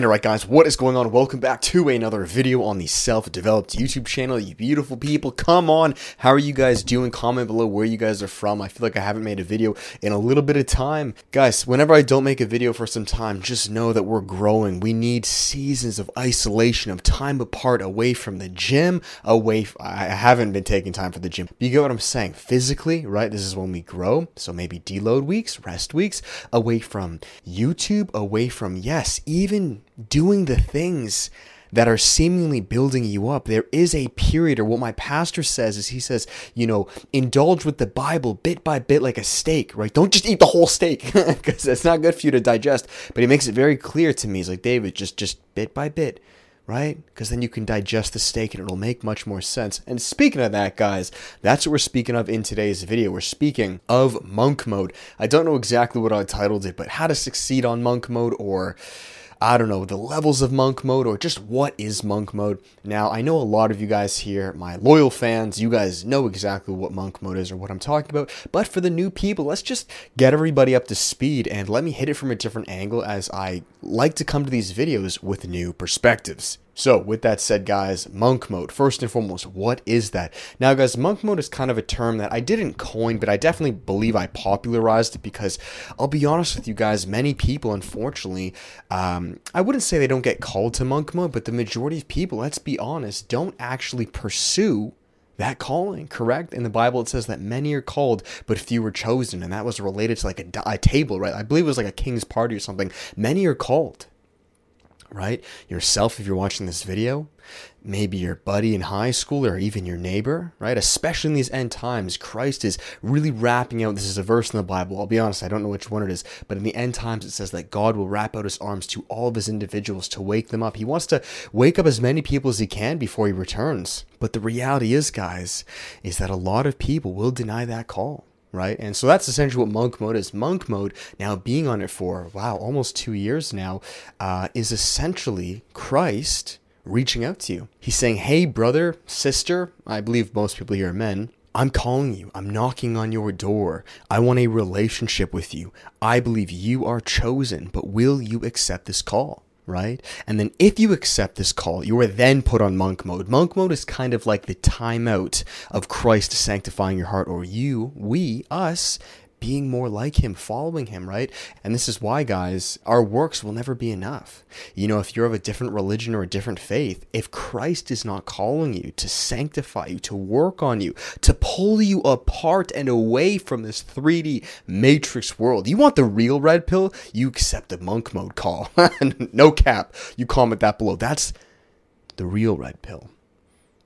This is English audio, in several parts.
And alright guys, what is going on? Welcome back to another video on the self-developed YouTube channel. You beautiful people, come on. How are you guys doing? Comment below where you guys are from. I feel like I haven't made a video in a little bit of time. Guys, whenever I don't make a video for some time, just know that we're growing. We need seasons of isolation, of time apart, away from the gym, away I haven't been taking time for the gym. You get what I'm saying? Physically, right? This is when we grow. So maybe deload weeks, rest weeks, away from YouTube, away from, yes, even doing the things that are seemingly building you up. There is a period, or what my pastor says is he says, you know, indulge with the Bible bit by bit like a steak, right? Don't just eat the whole steak because it's not good for you to digest. But he makes it very clear to me. He's like, David, just just bit by bit. Right? Because then you can digest the steak and it'll make much more sense. And speaking of that, guys, that's what we're speaking of in today's video. We're speaking of monk mode. I don't know exactly what I titled it, but how to succeed on monk mode or I don't know, the levels of monk mode or just what is monk mode. Now, I know a lot of you guys here, my loyal fans, you guys know exactly what monk mode is or what I'm talking about. But for the new people, let's just get everybody up to speed and let me hit it from a different angle as I like to come to these videos with new perspectives. So, with that said, guys, monk mode, first and foremost, what is that? Now, guys, monk mode is kind of a term that I didn't coin, but I definitely believe I popularized it because I'll be honest with you guys, many people, unfortunately, um, I wouldn't say they don't get called to monk mode, but the majority of people, let's be honest, don't actually pursue that calling, correct? In the Bible, it says that many are called, but few are chosen. And that was related to like a, a, table, right? I believe it was like a king's party or something. Many are called, right? Yourself, if you're watching this video, maybe your buddy in high school or even your neighbor, right? Especially in these end times, Christ is really wrapping out. This is a verse in the Bible. I'll be honest, I don't know which one it is, but in the end times, it says that God will wrap out his arms to all of his individuals to wake them up. He wants to wake up as many people as he can before he returns. But the reality is, guys, is that a lot of people will deny that call right? And so that's essentially what monk mode is. Monk mode, now being on it for, wow, almost two years now, uh, is essentially Christ reaching out to you. He's saying, hey, brother, sister, I believe most people here are men. I'm calling you. I'm knocking on your door. I want a relationship with you. I believe you are chosen, but will you accept this call? Right? And then if you accept this call, you are then put on monk mode. Monk mode is kind of like the timeout of Christ sanctifying your heart, or you, we, us, being more like him, following him, right? And this is why, guys, our works will never be enough. You know, if you're of a different religion or a different faith, if Christ is not calling you to sanctify you, to work on you, to pull you apart and away from this 3D matrix world, you want the real red pill, you accept the monk mode call. no cap. You comment that below. That's the real red pill,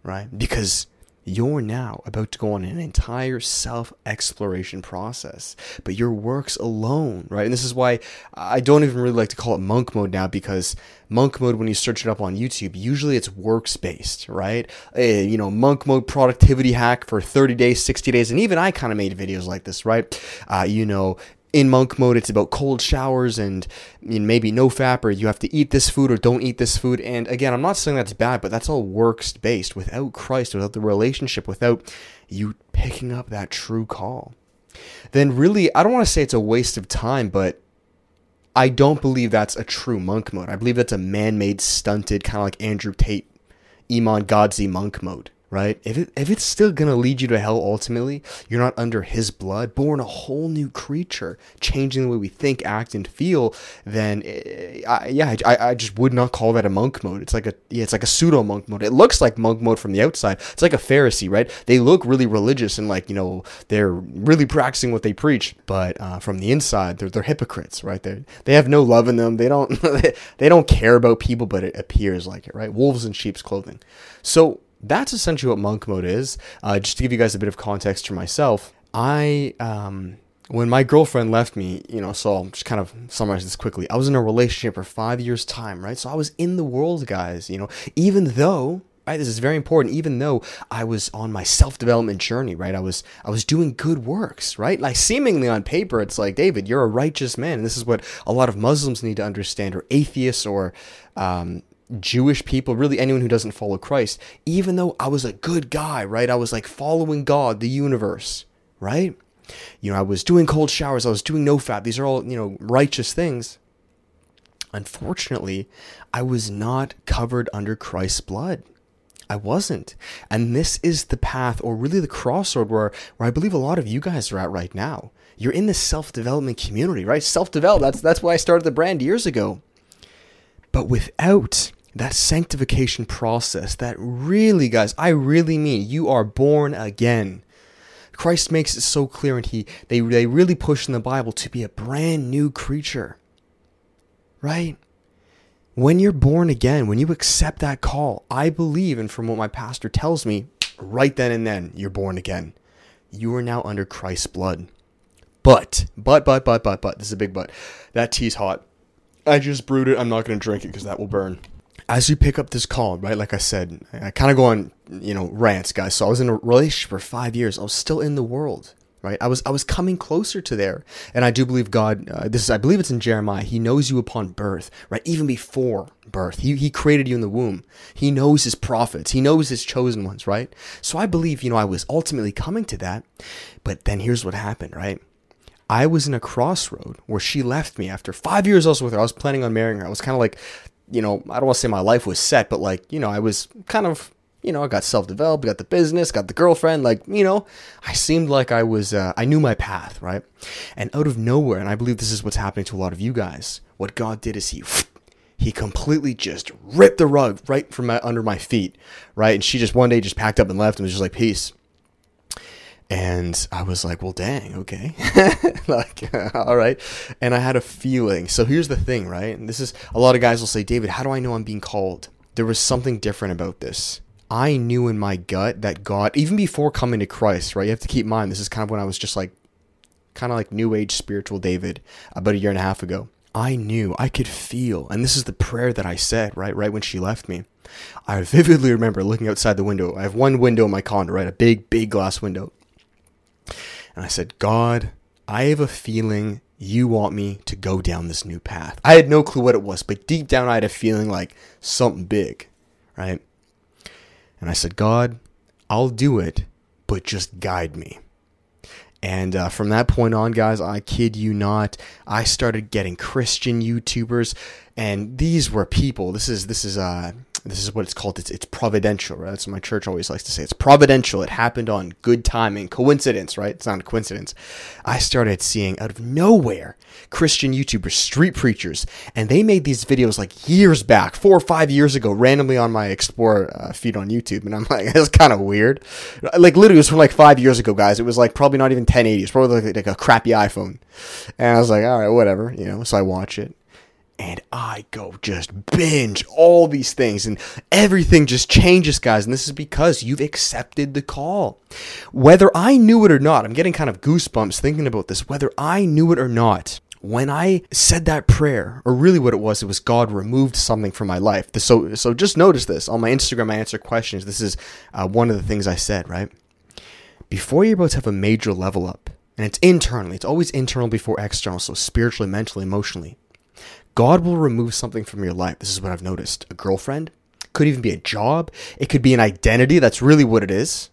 right? Because you're now about to go on an entire self exploration process, but your works alone, right? And this is why I don't even really like to call it monk mode now because monk mode, when you search it up on YouTube, usually it's works based, right? A, you know, monk mode productivity hack for 30 days, 60 days. And even I kind of made videos like this, right? Uh, you know, in monk mode, it's about cold showers and maybe no fap, or you have to eat this food or don't eat this food. And again, I'm not saying that's bad, but that's all works based. Without Christ, without the relationship, without you picking up that true call, then really, I don't want to say it's a waste of time, but I don't believe that's a true monk mode. I believe that's a man made, stunted, kind of like Andrew Tate, Iman Gadzhi monk mode right? If it, if it's still gonna lead you to hell ultimately, you're not under His blood, born a whole new creature, changing the way we think, act, and feel. Then, eh, I, yeah, I, I just would not call that a monk mode. It's like a yeah, it's like a pseudo monk mode. It looks like monk mode from the outside. It's like a Pharisee, right? They look really religious and like you know they're really practicing what they preach, but uh, from the inside, they're they're hypocrites, right? They they have no love in them. They don't they don't care about people, but it appears like it, right? Wolves in sheep's clothing. So that's essentially what monk mode is. Uh, just to give you guys a bit of context for myself, I um, when my girlfriend left me, you know, so I'll just kind of summarize this quickly. I was in a relationship for five years' time, right? So I was in the world, guys. You know, even though right this is very important even though i was on my self-development journey right i was i was doing good works right like seemingly on paper it's like david you're a righteous man and this is what a lot of muslims need to understand or atheists or um, Jewish people, really anyone who doesn't follow Christ, even though I was a good guy, right? I was like following God, the universe, right? You know, I was doing cold showers, I was doing no fap. These are all, you know, righteous things. Unfortunately, I was not covered under Christ's blood. I wasn't. And this is the path, or really the crossroad, where, where I believe a lot of you guys are at right now. You're in the self development community, right? Self develop. That's, that's why I started the brand years ago. But without that sanctification process, that really, guys, I really mean you are born again. Christ makes it so clear, and he they, they really push in the Bible to be a brand new creature. Right? When you're born again, when you accept that call, I believe, and from what my pastor tells me, right then and then, you're born again. You are now under Christ's blood. But, but, but, but, but, but, this is a big but. That tea's hot. I just brewed it. I'm not going to drink it because that will burn. As you pick up this call, right, like I said, I kind of go on, you know, rants, guys. So I was in a relationship for five years. I was still in the world right? I was I was coming closer to there, and I do believe God. Uh, this is I believe it's in Jeremiah. He knows you upon birth, right? Even before birth, he he created you in the womb. He knows his prophets. He knows his chosen ones, right? So I believe you know I was ultimately coming to that, but then here's what happened, right? I was in a crossroad where she left me after five years. Also with her, I was planning on marrying her. I was kind of like, you know, I don't want to say my life was set, but like, you know, I was kind of you know, I got self developed, got the business, got the girlfriend. Like, you know, I seemed like I was, uh, I knew my path, right? And out of nowhere, and I believe this is what's happening to a lot of you guys, what God did is He, He completely just ripped the rug right from my, under my feet, right? And she just one day just packed up and left and was just like, peace. And I was like, well, dang, okay. like, all right. And I had a feeling. So here's the thing, right? And this is a lot of guys will say, David, how do I know I'm being called? There was something different about this. I knew in my gut that God, even before coming to Christ, right? You have to keep in mind, this is kind of when I was just like, kind of like new age spiritual David about a year and a half ago. I knew, I could feel, and this is the prayer that I said, right? Right when she left me. I vividly remember looking outside the window. I have one window in my condo, right? A big, big glass window. And I said, God, I have a feeling you want me to go down this new path. I had no clue what it was, but deep down I had a feeling like something big, right? And I said, God, I'll do it, but just guide me. And uh, from that point on, guys, I kid you not, I started getting Christian YouTubers, and these were people. This is this is uh this is what it's called. It's, it's providential, right? That's what my church always likes to say. It's providential. It happened on good timing, coincidence, right? It's not a coincidence. I started seeing out of nowhere Christian YouTubers, street preachers, and they made these videos like years back, four or five years ago, randomly on my Explore uh, feed on YouTube. And I'm like, that's kind of weird. Like literally, it was from like five years ago, guys. It was like probably not even 1080. It's probably like, like a crappy iPhone. And I was like, all right, whatever, you know. So I watch it and I go just binge all these things and everything just changes, guys. And this is because you've accepted the call. Whether I knew it or not, I'm getting kind of goosebumps thinking about this. Whether I knew it or not, when I said that prayer, or really what it was, it was God removed something from my life. So, so just notice this on my Instagram. I answer questions. This is uh, one of the things I said. Right before you're about to have a major level up, and it's internally. It's always internal before external. So spiritually, mentally, emotionally. God will remove something from your life. This is what I've noticed. A girlfriend could even be a job. It could be an identity. That's really what it is.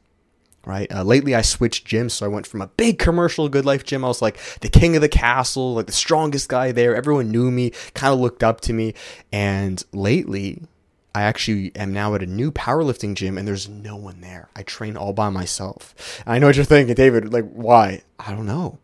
Right. Uh, lately, I switched gyms, so I went from a big commercial Good Life gym. I was like the king of the castle, like the strongest guy there. Everyone knew me, kind of looked up to me. And lately, I actually am now at a new powerlifting gym, and there's no one there. I train all by myself. And I know what you're thinking, David. Like, why? I don't know.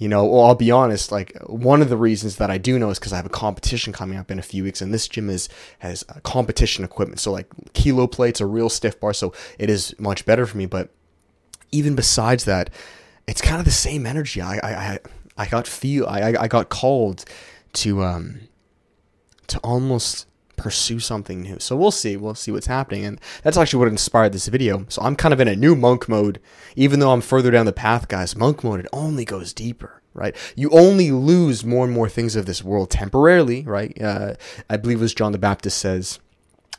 You know, well, I'll be honest. Like one of the reasons that I do know is because I have a competition coming up in a few weeks, and this gym is has competition equipment. So like kilo plates, a real stiff bar, so it is much better for me. But even besides that, it's kind of the same energy. I I I, got feel I I got called to um to almost pursue something new. So we'll see. We'll see what's happening. And that's actually what inspired this video. So I'm kind of in a new monk mode. Even though I'm further down the path, guys, monk mode, it only goes deeper, right? You only lose more and more things of this world temporarily, right? Uh, I believe was John the Baptist says,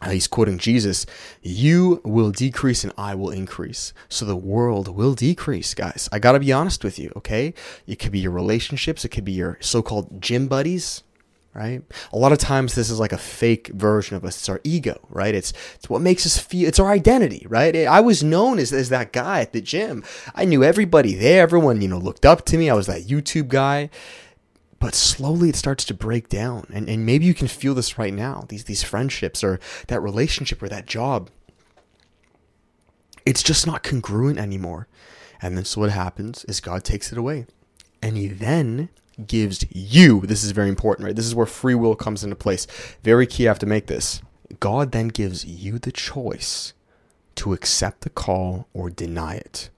uh, he's quoting Jesus, you will decrease and I will increase. So the world will decrease, guys. I got to be honest with you, okay? It could be your relationships, it could be your so called gym buddies, right? A lot of times this is like a fake version of us. It's our ego, right? It's it's what makes us feel. It's our identity, right? I was known as as that guy at the gym. I knew everybody there. Everyone you know looked up to me. I was that YouTube guy. but slowly it starts to break down. And, and maybe you can feel this right now. These these friendships or that relationship or that job. It's just not congruent anymore. And then so what happens is God takes it away. And he then gives you, this is very important, right? This is where free will comes into place. Very key, I have to make this. God then gives you the choice to accept the call or deny it.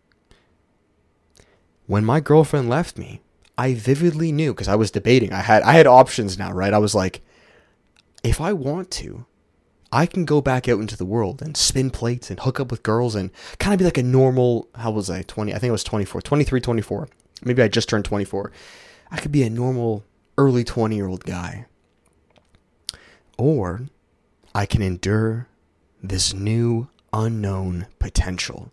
When my girlfriend left me, I vividly knew because I was debating. I had I had options now, right? I was like, if I want to, I can go back out into the world and spin plates and hook up with girls and kind of be like a normal, how was I, 20, I think it was 24, 23, 24. Maybe I just turned 24. I could be a normal early 20 year old guy. Or I can endure this new unknown potential.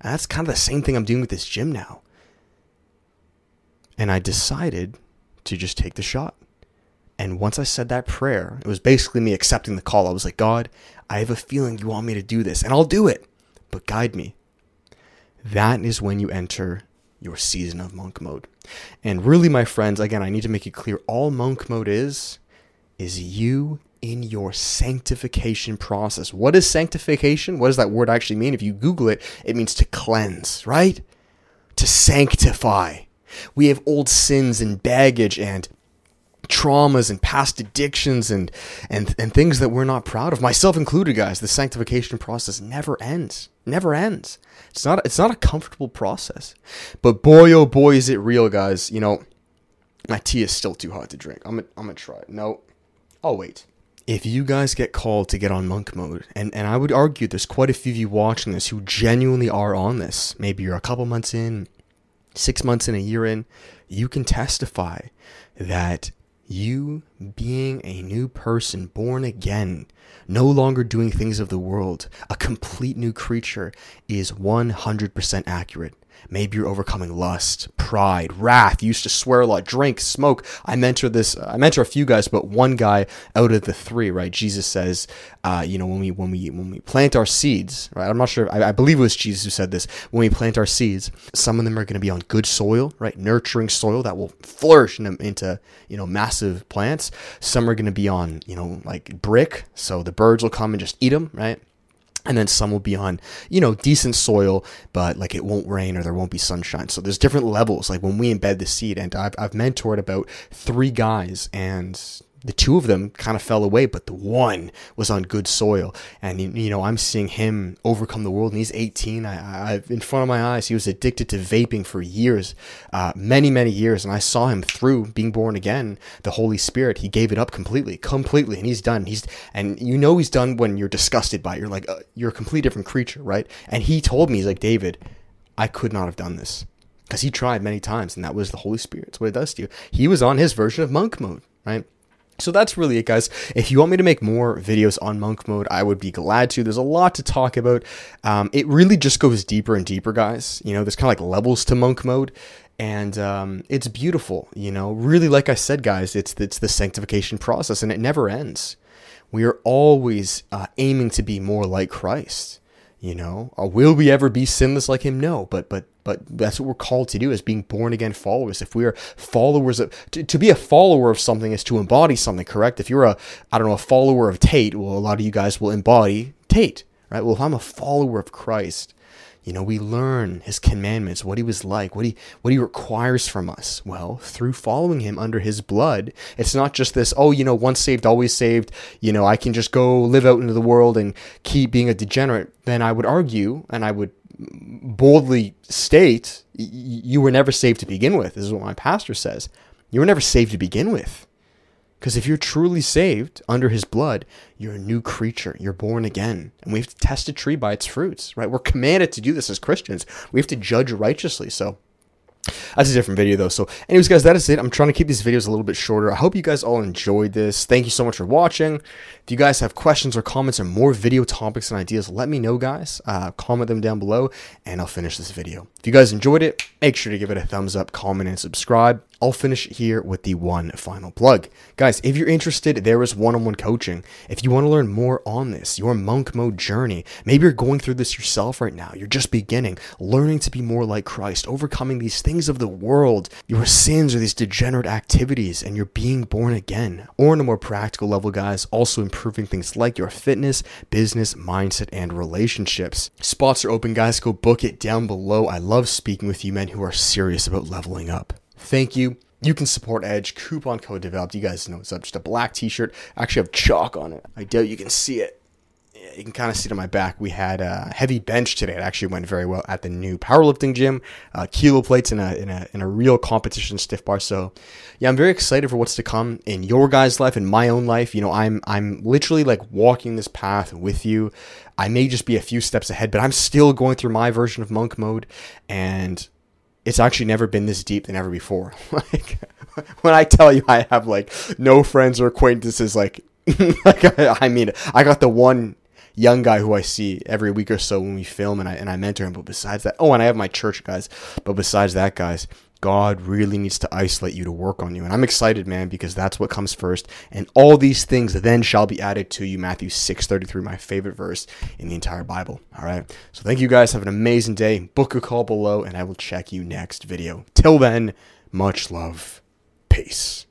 And that's kind of the same thing I'm doing with this gym now. And I decided to just take the shot. And once I said that prayer, it was basically me accepting the call. I was like, God, I have a feeling you want me to do this, and I'll do it, but guide me. That is when you enter your season of monk mode. And really, my friends, again, I need to make it clear all monk mode is, is you in your sanctification process. What is sanctification? What does that word actually mean? If you Google it, it means to cleanse, right? To sanctify. We have old sins and baggage and traumas and past addictions and, and, and things that we're not proud of, myself included, guys. The sanctification process never ends. Never ends. It's not, it's not a comfortable process. But boy, oh boy, is it real, guys. You know, my tea is still too hot to drink. I'm gonna, I'm gonna try it. No, I'll wait. If you guys get called to get on monk mode, and, and I would argue there's quite a few of you watching this who genuinely are on this. Maybe you're a couple months in, six months in, a year in, you can testify that you being a new person, born again, no longer doing things of the world, a complete new creature, is 100% accurate. Maybe you're overcoming lust, pride, wrath. You used to swear a lot, drink, smoke. I mentor this. I mentor a few guys, but one guy out of the three, right? Jesus says, uh, you know, when we when we when we plant our seeds, right? I'm not sure. I, I believe it was Jesus who said this. When we plant our seeds, some of them are going to be on good soil, right? Nurturing soil that will flourish them into you know massive plants. Some are going to be on you know like brick, so the birds will come and just eat them, right? And then some will be on you know decent soil but like it won't rain or there won't be sunshine. So there's different levels. Like when we embed the seed and i've, I've mentored about three guys and the two of them kind of fell away, but the one was on good soil. And, you know, I'm seeing him overcome the world, and he's 18. I, I in front of my eyes, he was addicted to vaping for years, uh, many, many years. And I saw him through being born again, the Holy Spirit. He gave it up completely, completely, and he's done. He's, and you know, he's done when you're disgusted by it. You're like, uh, you're a complete different creature, right? And he told me, he's like, David, I could not have done this because he tried many times, and that was the Holy Spirit. It's what it does to you. He was on his version of monk mode, right? So that's really it, guys. If you want me to make more videos on monk mode, I would be glad to. There's a lot to talk about. Um, it really just goes deeper and deeper, guys. You know, there's kind of like levels to monk mode, and um, it's beautiful. You know, really, like I said, guys, it's it's the sanctification process, and it never ends. We are always uh, aiming to be more like Christ. You know, uh, will we ever be sinless like Him? No, but but but that's what we're called to do as being born again followers. If we are followers of, to, to, be a follower of something is to embody something, correct? If you're a, I don't know, a follower of Tate, well, a lot of you guys will embody Tate, right? Well, if I'm a follower of Christ, you know, we learn his commandments, what he was like, what he what he requires from us. Well, through following him under his blood, it's not just this, oh, you know, once saved, always saved, you know, I can just go live out into the world and keep being a degenerate. Then I would argue and I would boldly state you were never saved to begin with. This is what my pastor says. You were never saved to begin with. Because if you're truly saved under his blood, you're a new creature. You're born again. And we have to test a tree by its fruits, right? We're commanded to do this as Christians. We have to judge righteously. So that's a different video though. So anyways, guys, that is it. I'm trying to keep these videos a little bit shorter. I hope you guys all enjoyed this. Thank you so much for watching. If you guys have questions or comments or more video topics and ideas, let me know, guys. Uh, comment them down below and I'll finish this video. If you guys enjoyed it, make sure to give it a thumbs up, comment, and subscribe. I'll finish here with the one final plug. Guys, if you're interested, there is one on one coaching. If you want to learn more on this, your monk mode journey, maybe you're going through this yourself right now. You're just beginning, learning to be more like Christ, overcoming these things of the the world. Your sins are these degenerate activities, and you're being born again. Or, on a more practical level, guys, also improving things like your fitness, business, mindset, and relationships. Spots are open, guys. Go book it down below. I love speaking with you men who are serious about leveling up. Thank you. You can support Edge. Coupon code developed. You guys know it's up. Just a black t-shirt. I actually have chalk on it. I doubt you can see it. You can kind of see it on my back. We had a heavy bench today. It actually went very well at the new powerlifting gym. Uh, kilo plates in a, in a in a real competition stiff bar. So, yeah, I'm very excited for what's to come in your guys' life, in my own life. You know, I'm I'm literally like walking this path with you. I may just be a few steps ahead, but I'm still going through my version of monk mode, and it's actually never been this deep than ever before. like when I tell you I have like no friends or acquaintances, like like I, I mean, I got the one young guy who I see every week or so when we film and I and I mentor him. But besides that, oh, and I have my church guys. But besides that, guys, God really needs to isolate you to work on you. And I'm excited, man, because that's what comes first. And all these things then shall be added to you. Matthew 6:33, my favorite verse in the entire Bible. All right. So thank you guys. Have an amazing day. Book a call below, and I will check you next video. Till then, much love. Peace.